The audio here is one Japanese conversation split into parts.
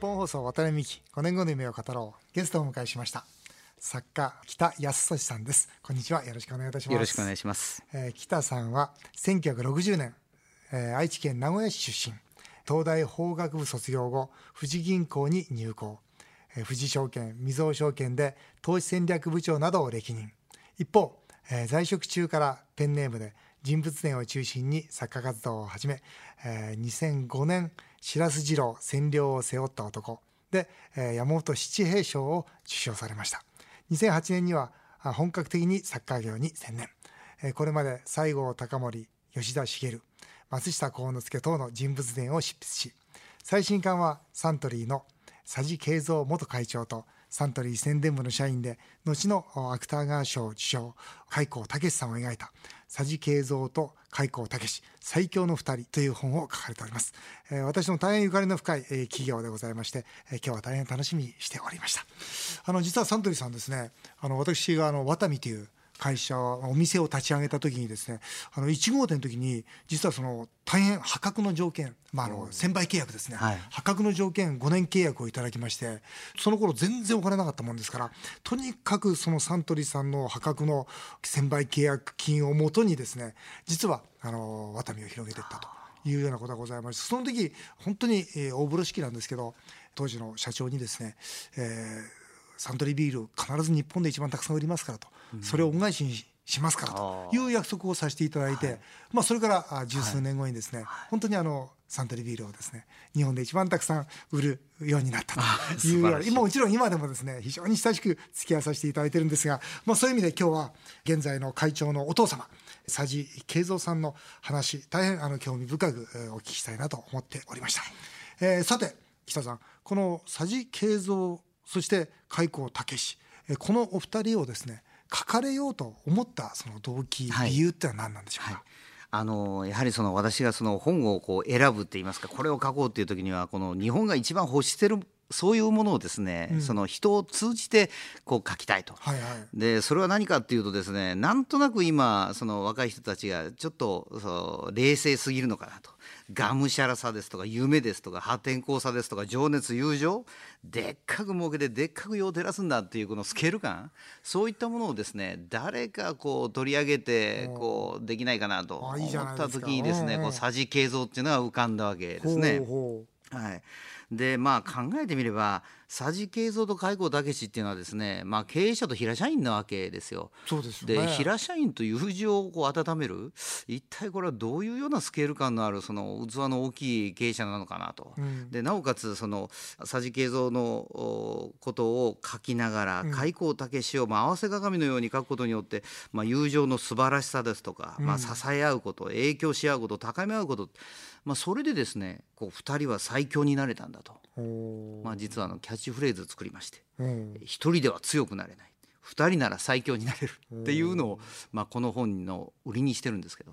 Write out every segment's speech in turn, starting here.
本放送渡辺美希5年後の夢を語ろうゲストをお迎えしました。作家北康俊さんです。こんにちは。よろしくお願いいたします。よろしくお願いします、えー北さんは1960年、えー愛知県名古屋市出身。東大法学部卒業後富士銀行に入行、えー富士証券みずほ証券で投資戦略部長などを歴任。一方、えー在職中からペンネームで人物伝を中心に作家活動を始め、えー2005年白洲二郎占領を背負った男。で、えー山本七平賞を受賞されました。2008年には本格的にサッカー業に専念。えーこれまで西郷隆盛吉田茂松下幸之助等の人物伝を執筆し最新刊はサントリーの佐治慶三元会長とサントリー宣伝部の社員で後の芥川賞受賞開光武さんを描いた。佐治慶三と開口武最強の二人という本を書かれております、えー私の大変ゆかりの深い、えー企業でございまして、えー今日は大変楽しみにしておりました。あの実はサントリーさんですねあの私があのワタミという会社お店を立ち上げた時にですねあの1号店の時に実はその大変破格の条件、まあ、あの専売契約ですね、はい。破格の条件5年契約をいただきましてその頃全然お金なかったもんですからとにかくそのサントリーさんの破格の専売契約金をもとにですね実はあのワタミを広げていったというようなことがございましてその時本当に、えー大風呂敷なんですけど当時の社長にですね、えーサントリービール必ず日本で一番たくさん売りますからと、それを恩返しにしますからという約束をさせていただいて、まあ、それからあ十数年後にですね、本当にあのサントリービールをですね日本で一番たくさん売るようになったという今もちろん今でもですね非常に親しく付き合いさせていただいてるんですが、まあ、そういう意味で今日は現在の会長のお父様佐治慶三さんの話大変あの興味深くえーお聞きしたいなと思っておりました、えーさて北さんこの佐治慶三そして開光武史えーこのお二人をですね書かれようと思ったその動機、はい。理由ってのは何なんでしょうか、はい。あのやはりその私がその本をこう選ぶって言いますかこれを書こうっていう時にはこの日本が一番欲してるそういうものをですね、その人を通じてこう書きたいと。はいはい。でそれは何かっていうとですねなんとなく今その若い人たちがちょっとそう冷静すぎるのかなと。がむしゃらさですとか夢ですとか破天荒さですとか情熱友情。でっかく儲けてでっかく世を照らすんだっていうこのスケール感。そういったものをですね誰かこう取り上げてこうできないかなとあ思った時にですねうんうん。こう佐治慶三っていうのが浮かんだわけですね。ほうほはい、でまあ考えてみれば佐治慶三と開光武史っていうのはですね、まあ、経営者と平社員なわけですよ。うそうですよでね平社員と友情をこう温める一体これはどういうようなスケール感のあるその器の大きい経営者なのかなと。うん。でなおかつその佐治慶三のおことを書きながら、開光武史をまあ合わせ鏡のように書くことによって、まあ、友情の素晴らしさですとか、まあ、支え合うこと影響し合うこと高め合うこと、まあ、それでですねこう2人は最強になれたんだと、まあ、実はあのキャッチフレーズを作りましてうん「一人では強くなれない」2人なら最強になれる。っていうのを、まあ、この本の売りにしてるんですけど。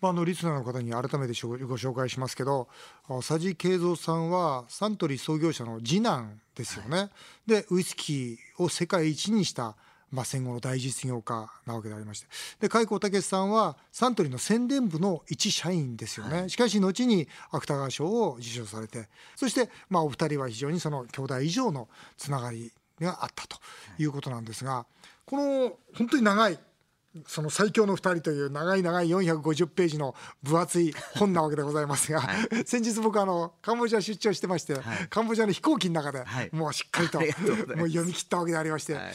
まあ、あのリスナーの方に改めてご紹介しますけどあ佐治慶三さんはサントリー創業者の次男ですよね。でウイスキーを世界一にした、まあ、戦後の大実業家なわけでありまして。で開光武さんはサントリーの宣伝部の一社員ですよね、しかし後に芥川賞を受賞されて。そして、まあ、お二人は非常にその兄弟以上のつながりがあったとい。うことなんですがこの本当に長いその最強の2人という長い長い450ページの分厚い本なわけでございますが、先日僕あのカンボジア出張してまして、カンボジアの飛行機の中ではい。もうしっかりともう読み切ったわけでありまして、はい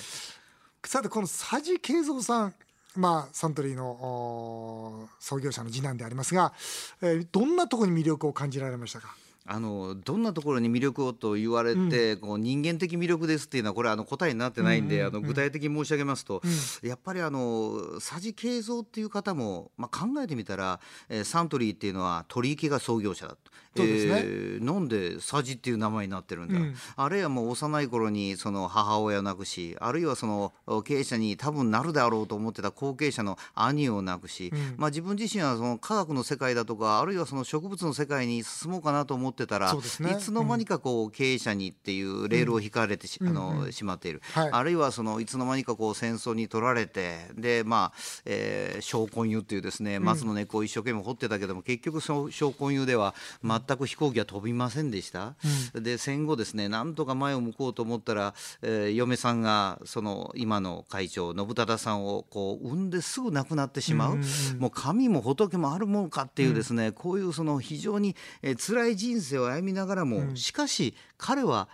さてこの佐治慶三さんまあサントリーの創業者の次男でありますが、えーどんなところに魅力を感じられましたか？あのどんなところに魅力をと言われて、こう人間的魅力ですっていうのはこれあの答えになってないんで、あの具体的に申し上げますと、やっぱりあの佐治慶三っていう方も、まあ、考えてみたら、えーサントリーっていうのは鳥池が創業者だと。そうですね。えーなんで佐治っていう名前になってるんだ、うん。あるいはもう幼い頃にその母親を亡くしあるいはその経営者に多分なるであろうと思ってた後継者の兄を亡くし、まあ、自分自身はその科学の世界だとかあるいはその植物の世界に進もうかなと思っってたら、ね。いつの間にかこう経営者にっていうレールを引かれてし,、あのしまっている、はい。あるいはそのいつの間にかこう戦争に取られてでまあ、えー、小根湯っていうですね松の根っこを一生懸命掘ってたけども、結局その小根湯では全く飛行機は飛びませんでした、で戦後ですねなんとか前を向こうと思ったら、えー嫁さんがその今の会長信忠さんをこう産んですぐ亡くなってしまう、もう神も仏もあるもんかっていうですね、こういうその非常に、えー辛い人生を歩みながらも、しかし彼は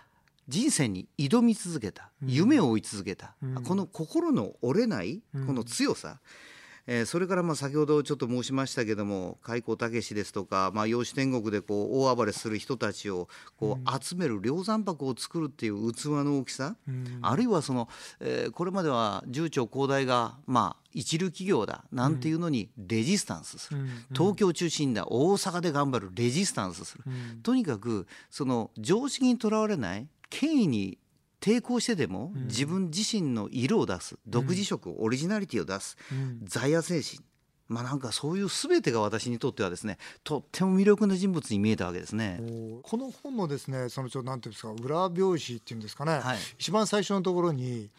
人生に挑み続けた。夢を追い続けた、この心の折れないこの強さ、えーそれからまあ先ほどちょっと申しましたけども開口武ですとか、まあ、養子天国でこう大暴れする人たちをこう集める梁山泊を作るっていう器の大きさ、あるいはその、えーこれまでは重長広大がまあ一流企業だなんていうのにレジスタンスする、東京中心だ大阪で頑張るレジスタンスする、とにかくその常識にとらわれない権威に抵抗してでも自分自身の色を出す独自色、オリジナリティを出す、在野精神。まあなんかそういう全てが私にとってはですねとっても魅力な人物に見えたわけですね。この本のですねそのちょなんていうんですか裏表紙っていうんですかね、はい。一番最初のところに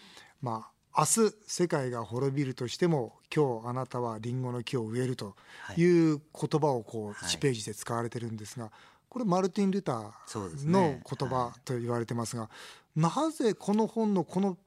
まあ明日世界が滅びるとしても今日あなたはリンゴの木を植えるとい。う言葉をこうはい。1ページで使われてるんですがこれマルティン・ルターのね。言葉と言われてますがなぜこの本のこの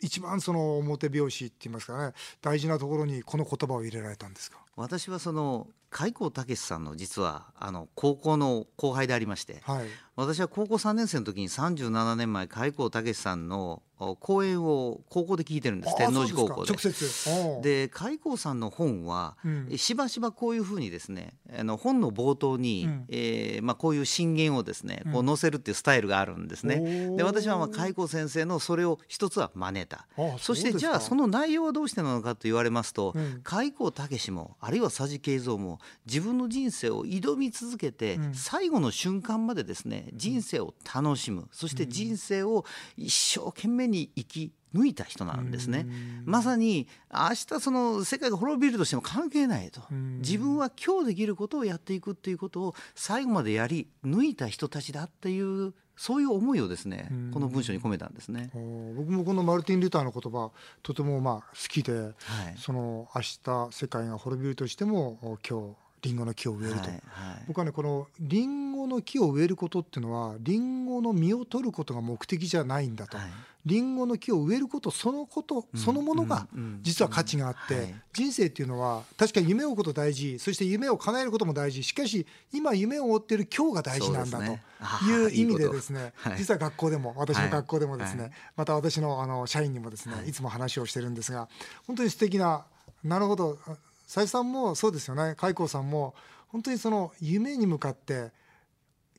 一番その表拍子って言いますかね大事なところにこの言葉を入れられたんですか？私はその開口武さんの実はあの高校の後輩でありましてはい。私は高校3年生の時に37年前開口武さんのお講演を高校で聞いてるんです。あ天王寺高校で。直接。で開口さんの本は、うん。しばしばこういうふうにですねあの本の冒頭に、うん。えーまあ、こういう進言をですねこう載せるっていうスタイルがあるんですね。おー。で私はまあ開口先生のそれを一つは真似た。あそしてじゃあその内容はどうしてなのかと言われますと、うん。開口武もあるいは佐治慶三も自分の人生を挑み続けて、うん。最後の瞬間までですね人生を楽しむ。そして人生を一生懸命に生き抜いた人なんですね。まさに明日その世界が滅びるとしても関係ないと。ん。自分は今日できることをやっていくっていうことを最後までやり抜いた人たちだっていうそういう思いをですねこの文章に込めたんですね。僕もこのマルティン・ルターの言葉とてもまあ好きで、はい。その明日世界が滅びるとしてもお今日リンゴの木を植えると、はいはい。僕はねこのリンゴの木を植えることっていうのはリンゴの実を取ることが目的じゃないんだと、はいリンゴの木を植えることそのことそのものが実は価値があって、はい。人生っていうのは確かに夢を追うこと大事そして夢を叶えることも大事。しかし今夢を追っている今日が大事なんだとーいう意味でですねはい。実は学校でも私の学校でもですね、はい。また私のあの社員にもですね、はい。い、つも話をしてるんですが本当に素敵ななるほど斉藤さんもそうですよね。開口さんも本当にその夢に向かって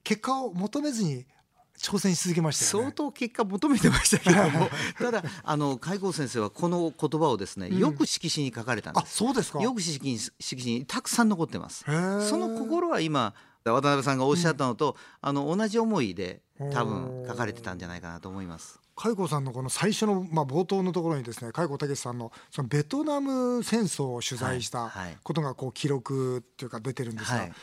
結果を求めずに挑戦し続けましたよね。相当結果求めてましたけども。ただあの海郷先生はこの言葉をですねよく色紙に書かれたんであす、そうですか。よく色紙に色紙にたくさん残ってます。その心は今渡辺さんがおっしゃったのと、あの同じ思いで多分書かれてたんじゃないかなと思います。海口さんのこの最初の、まあ、冒頭のところにですね海口武さんのそのベトナム戦争を取材したはいはい。ことがこう記録っていうか出てるんですが、はい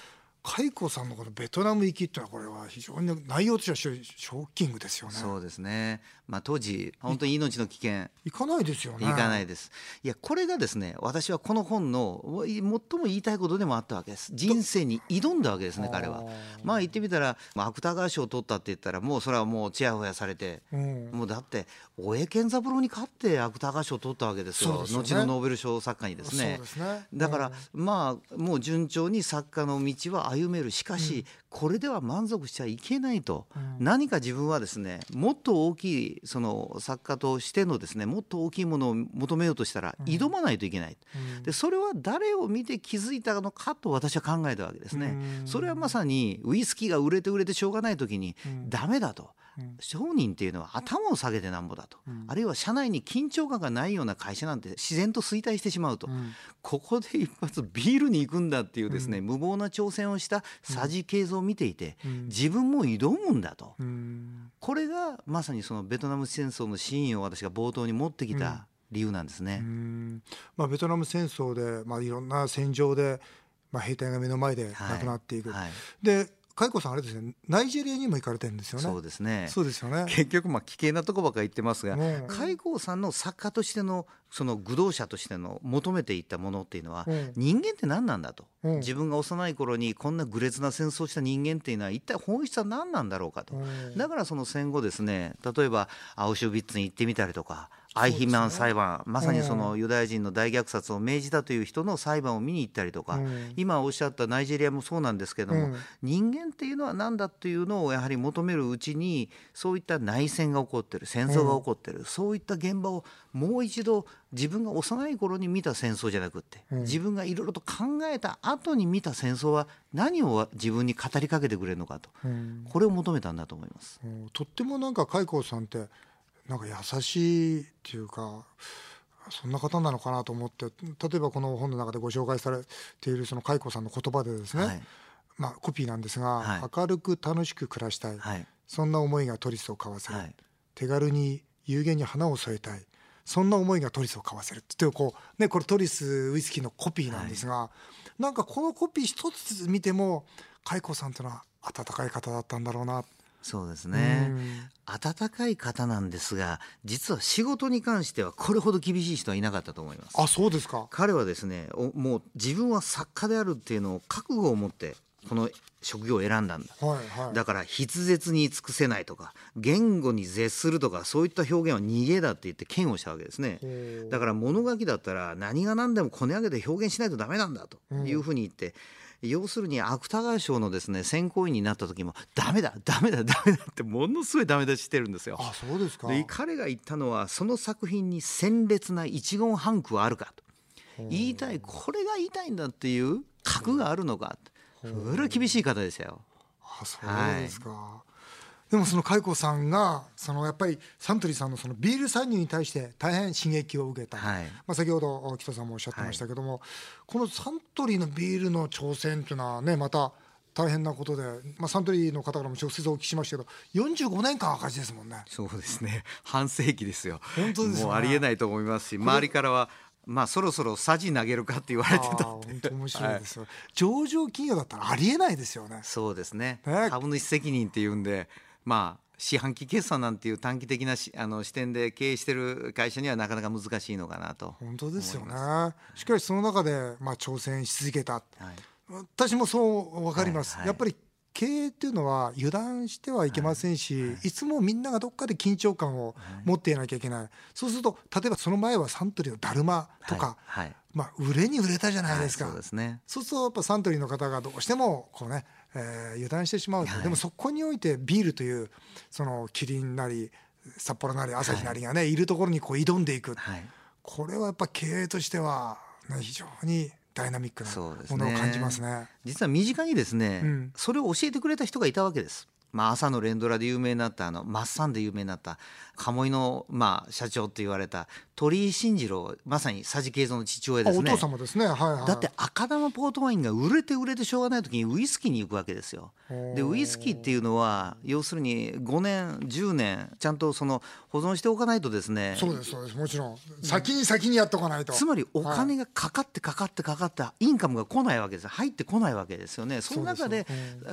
海口さんのこのベトナム行きっていうのはこれは非常に内容としてはショッキングですよね。そうですね、まあ、当時本当に命の危険。行かないですよね。いかないです。いやこれがですね私はこの本の最も言いたいことでもあったわけです。人生に挑んだわけですね彼は。まあ言ってみたら、まあ、芥川賞を取ったって言ったらもうそれはもうちやほやされて、うん。もうだって大江健三郎に勝って芥川賞を取ったわけですよ。すよね。後のノーベル賞作家にですね。そうですね。だから、まあもう順調に作家の道は歩める。しかし、これでは満足しちゃいけないと、何か自分はですねもっと大きいその作家としてのですねもっと大きいものを求めようとしたら挑まないといけない、でそれは誰を見て気づいたのかと私は考えたわけですね、それはまさにウイスキーが売れて売れてしょうがない時にダメだと。商人っていうのは頭を下げてなんぼだと、あるいは社内に緊張感がないような会社なんて自然と衰退してしまうと、ここで一発ビールに行くんだっていうですね、無謀な挑戦をした佐治慶三を見ていて、自分も挑むんだと、うん。これがまさにそのベトナム戦争のシーンを私が冒頭に持ってきた理由なんですね。うん。まあ、ベトナム戦争で、まあ、いろんな戦場で、まあ、兵隊が目の前で亡くなっていく、はい。で海子さんあれですね。ナイジェリアにも行かれてるんですよね。そうですね。そうですよね。結局まあ危険なとこばっかり言ってますが、うん海光さんの作家としてのその愚道者としての求めていったものっていうのは、うん。人間って何なんだと、うん。自分が幼い頃にこんな愚劣な戦争をした人間っていうのは一体本質は何なんだろうかと、うん。だからその戦後ですね例えばアウシュビッツに行ってみたりとかアイヒマン裁判、まさにそのユダヤ人の大虐殺を命じたという人の裁判を見に行ったりとか、うん。今おっしゃったナイジェリアもそうなんですけども、うん。人間っていうのは何だっていうのをやはり求めるうちにそういった内戦が起こってる戦争が起こってる、そういった現場をもう一度自分が幼い頃に見た戦争じゃなくって、うん。自分がいろいろと考えた後に見た戦争は何を自分に語りかけてくれるのかと。うん。これを求めたんだと思います。うん。とってもなんか海光さんってなんか優しいっていうかそんな方なのかなと思って例えばこの本の中でご紹介されているその海光さんの言葉でですね、はい。まあ、コピーなんですが、はい。明るく楽しく暮らしたい、はい。そんな思いがトリスを交わせる、はい。手軽に有限に花を添えたい。そんな思いがトリスを交わせる。っていうこう、ね、これトリスウイスキーのコピーなんですが、なんかこのコピー一つ見ても海光さんというのは温かい方だったんだろうな。そうですね、うん温かい方なんですが実は仕事に関してはこれほど厳しい人はいなかったと思います。あそうですか。彼はですねおもう自分は作家であるっていうのを覚悟を持ってこの職業を選んだんだはいはい。だから筆舌に尽くせないとか言語に絶するとかそういった表現は逃げだって言って嫌悪したわけですねだから物書きだったら何が何でもこね上げて表現しないとダメなんだというふうに言って、要するに芥川賞のですね選考委員になった時もダメだダメだダメだってものすごいダメ出ししてるんですよ。あそうですか。で彼が言ったのはその作品に鮮烈な一言半句はあるかと言いたいこれが言いたいんだっていう格があるのかそれは厳しい方でしたよ。あそうですか。でもその海子さんがそのやっぱりサントリーさんのそのビール参入に対して大変刺激を受けた、はい。まあ、先ほど北さんもおっしゃってましたけども、このサントリーのビールの挑戦というのはねまた大変なことで、まあ、サントリーの方からも直接お聞きしましたけど45年間赤字ですもんね。そうですね。半世紀ですよ。本当ですよね。もうありえないと思いますし周りからはまあそろそろさじ投げるかって言われてた本当面白いですよ、上場企業だったらありえないですよね。そうですね。ね。株主責任っていうんでまあ四半期決算なんていう短期的なしあの視点で経営してる会社にはなかなか難しいのかなと。本当ですよね。しかしその中でまあ挑戦し続けた。はい私もそう分かります、はいはいやっぱり経営っていうのは油断してはいけませんし、い、つもみんながどっかで緊張感を持っていなきゃいけない、そうすると例えばその前はサントリーのだるまとか、はいはいまあ、売れに売れたじゃないですか、はいそうですね。そうするとやっぱサントリーの方がどうしてもこうね、えー油断してしまう。と、でもそこにおいてビールというそのキリンなり札幌なり朝日なりがね、い、るところにこう挑んでいく、はい。これはやっぱ経営としては、ね、非常にダイナミックなものを感じますね。実は身近にですね、うん。それを教えてくれた人がいたわけです。まあ、朝の連ドラで有名になったあのマッサンで有名になった鴨居の、まあ、社長って言われた鳥居慎次郎まさに佐治慶三の父親ですね。父様ですね。はいはい。だって赤玉ポートワインが売れて売れてしょうがない時にウイスキーに行くわけですよ。でウイスキーっていうのは要するに5年10年ちゃんとその保存しておかないとですねそうですそうです。もちろん。先に先にやっとかないと。つまりお金がかかってかかってかかってインカムが来ないわけです。入ってこないわけですよね。その中で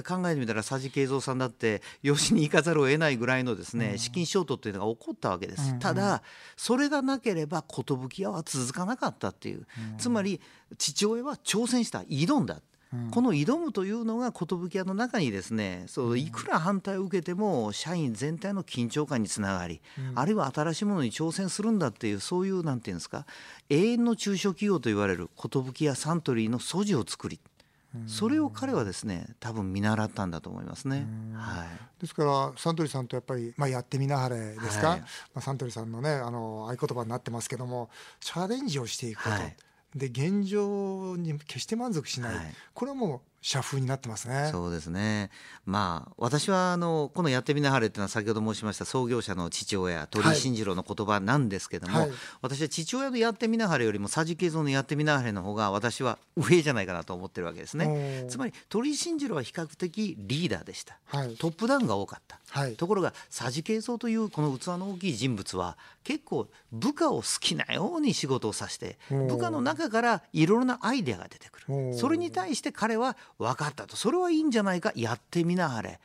考えてみたら佐治慶三さんだって養子に行かざるを得ないぐらいのですね資金ショートっていうのが起こったわけです。ただそれがなければ寿屋は続かなかったっていう。つまり父親は挑戦した挑んだ。この挑むというのが寿屋の中にですねそういくら反対を受けても社員全体の緊張感につながり、あるいは新しいものに挑戦するんだっていうそういうなんていうんですか永遠の中小企業と言われる寿屋サントリーの素地を作りそれを彼はですね多分見習ったんだと思いますね。はい。ですからサントリーさんとやっぱり、まあ、やってみなはれですか、はい。まあ、サントリーさんのねあの合言葉になってますけどもチャレンジをしていくこと、はい。で現状に決して満足しない、はい。これはもう社風になってますね。そうですね。まあ私はあのこのやってみなはれっていうのは先ほど申しました創業者の父親鳥居慎次郎の言葉なんですけども、はい。私は父親のやってみなはれよりも佐治慶三のやってみなはれの方が私は上じゃないかなと思ってるわけですね。つまり鳥居慎次郎は比較的リーダーでした。はい。トップダウンが多かった。はい。ところが佐治慶三というこの器の大きい人物は結構部下を好きなように仕事をさせて部下の中からいろいろなアイデアが出てくる。それに対して彼は分かったと。それはいいんじゃないか。やってみなはれ。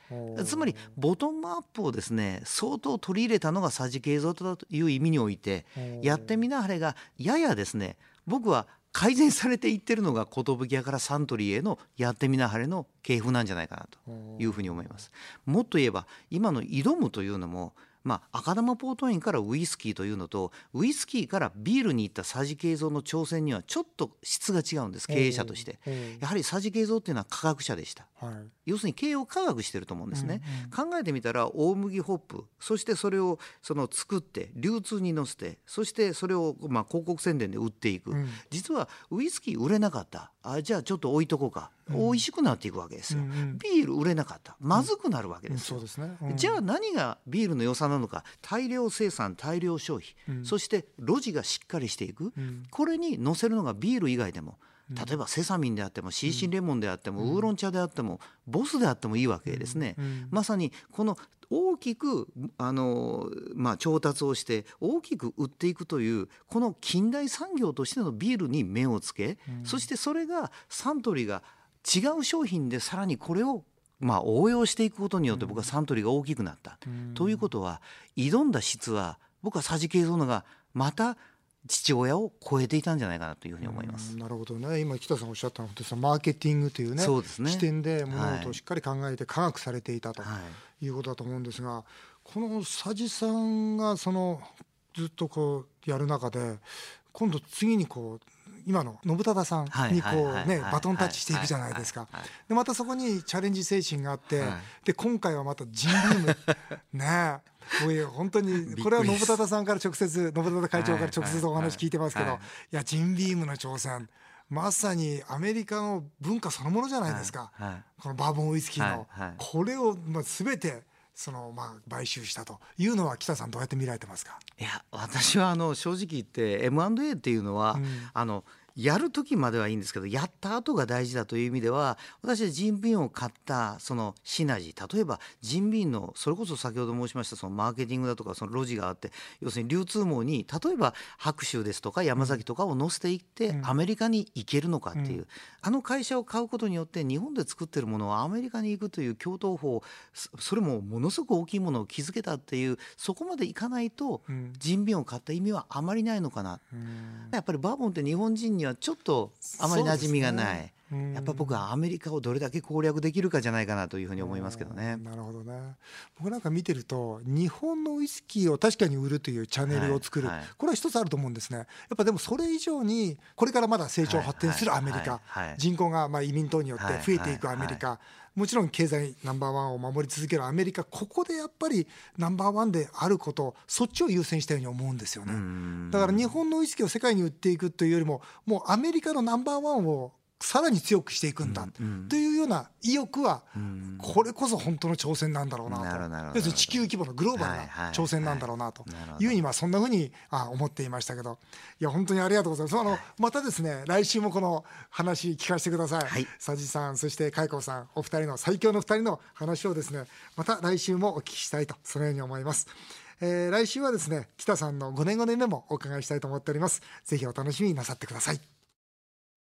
つまりボトムアップをですね相当取り入れたのがさじ形像という意味においてやってみなはれがややですね僕は改善されていってるのが寿屋からサントリーへのやってみなはれの系譜なんじゃないかなというふうに思います。もっと言えば今の挑むというのもまあ、赤玉ポートワインからウイスキーというのとウイスキーからビールに行った佐治慶三の挑戦にはちょっと質が違うんです経営者として。やはり佐治慶三っていうのは科学者でした。はい要するに経営を科学してると思うんですね、うん考えてみたら大麦ホップそしてそれをその作って流通に乗せてそしてそれをまあ広告宣伝で売っていく、うん。実はウイスキー売れなかった。あじゃあちょっと置いとこうか、美味しくなっていくわけですよ、うんうん。ビール売れなかった。まずくなるわけうん。ですよ、そうね、うん。じゃあ何がビールの良さなのか。大量生産大量消費、うん。そして路地がしっかりしていく、うん。これに乗せるのがビール以外でも例えばセサミンであってもシーシンレモンであっても、ウーロン茶であってもボスであってもいいわけですね。うん。まさにこの大きくあの、まあ、調達をして大きく売っていくというこの近代産業としてのビールに目をつけ、そしてそれがサントリーが違う商品でさらにこれをまあ応用していくことによって僕はサントリーが大きくなった。うん。ということは挑んだ質は僕は佐治慶三のがまた父親を超えていたんじゃないかなというふうに思います。うんなるほどね。今北さんおっしゃったのはマーケティングというねそうですね。視点で物はい。事をしっかり考えて科学されていたとはい。いうことだと思うんですが、この佐治さんがそのずっとこうやる中で今度次にこう今の信忠さんはいにこうねバトンタッチしていくじゃないですか。でまたそこにチャレンジ精神があって、はい。で今回はまたジンビーム。ね。えもういや本当にこれは信忠さんから直接信忠会長から直接お話聞いてますけど、はいいやジンビームの挑戦まさにアメリカの文化そのものじゃないですか、このバーボンウイスキーの、これをまあ全てそのまあ買収したというのは北さんどうやって見られてますか？いや私はあの正直言って M&A っていうのは、うん。あのやる時まではいいんですけどやった後が大事だという意味では私はジンビンを買ったそのシナジー例えばジンビンのそれこそ先ほど申しましたそのマーケティングだとかその路地があって要するに流通網に例えば白州ですとか山崎とかを載せていって、うん。アメリカに行けるのかっていう、うん。あの会社を買うことによって日本で作ってるものをアメリカに行くという共闘法そそれもものすごく大きいものを築けたっていうそこまでいかないと、うん。人民を買った意味はあまりないのかな、うん。やっぱりバーボンって日本人にはちょっとあまり馴染みがない、ね。うん。やっぱ僕はアメリカをどれだけ攻略できるかじゃないかなというふうに思いますけどね。うん。なるほどね僕なんか見てると日本のウイスキーを確かに売るというチャンネルを作る、はいはいこれは一つあると思うんですね。やっぱでもそれ以上にこれからまだ成長発展するアメリカ、人口がまあ移民等によってはい増えていくアメリカ、もちろん経済ナンバーワンを守り続けるアメリカここでやっぱりナンバーワンであることそっちを優先したように思うんですよね。ん。だから日本のウイスキーを世界に売っていくというよりももうアメリカのナンバーワンをさらに強くしていくんだ。というような意欲はこれこそ本当の挑戦なんだろうなと。要するに地球規模のグローバルない挑戦なんだろうなと。はいうふうにまあそんなふうにあ思っていましたけど。いや本当にありがとうございます。あのまたですね来週もこの話聞かせてください。はい。佐治さんそして海子さんお二人の最強の二人の話をですねまた来週もお聞きしたいとそのように思います。えー来週はですね北さんの5年5年目もお伺いしたいと思っております。ぜひお楽しみになさってください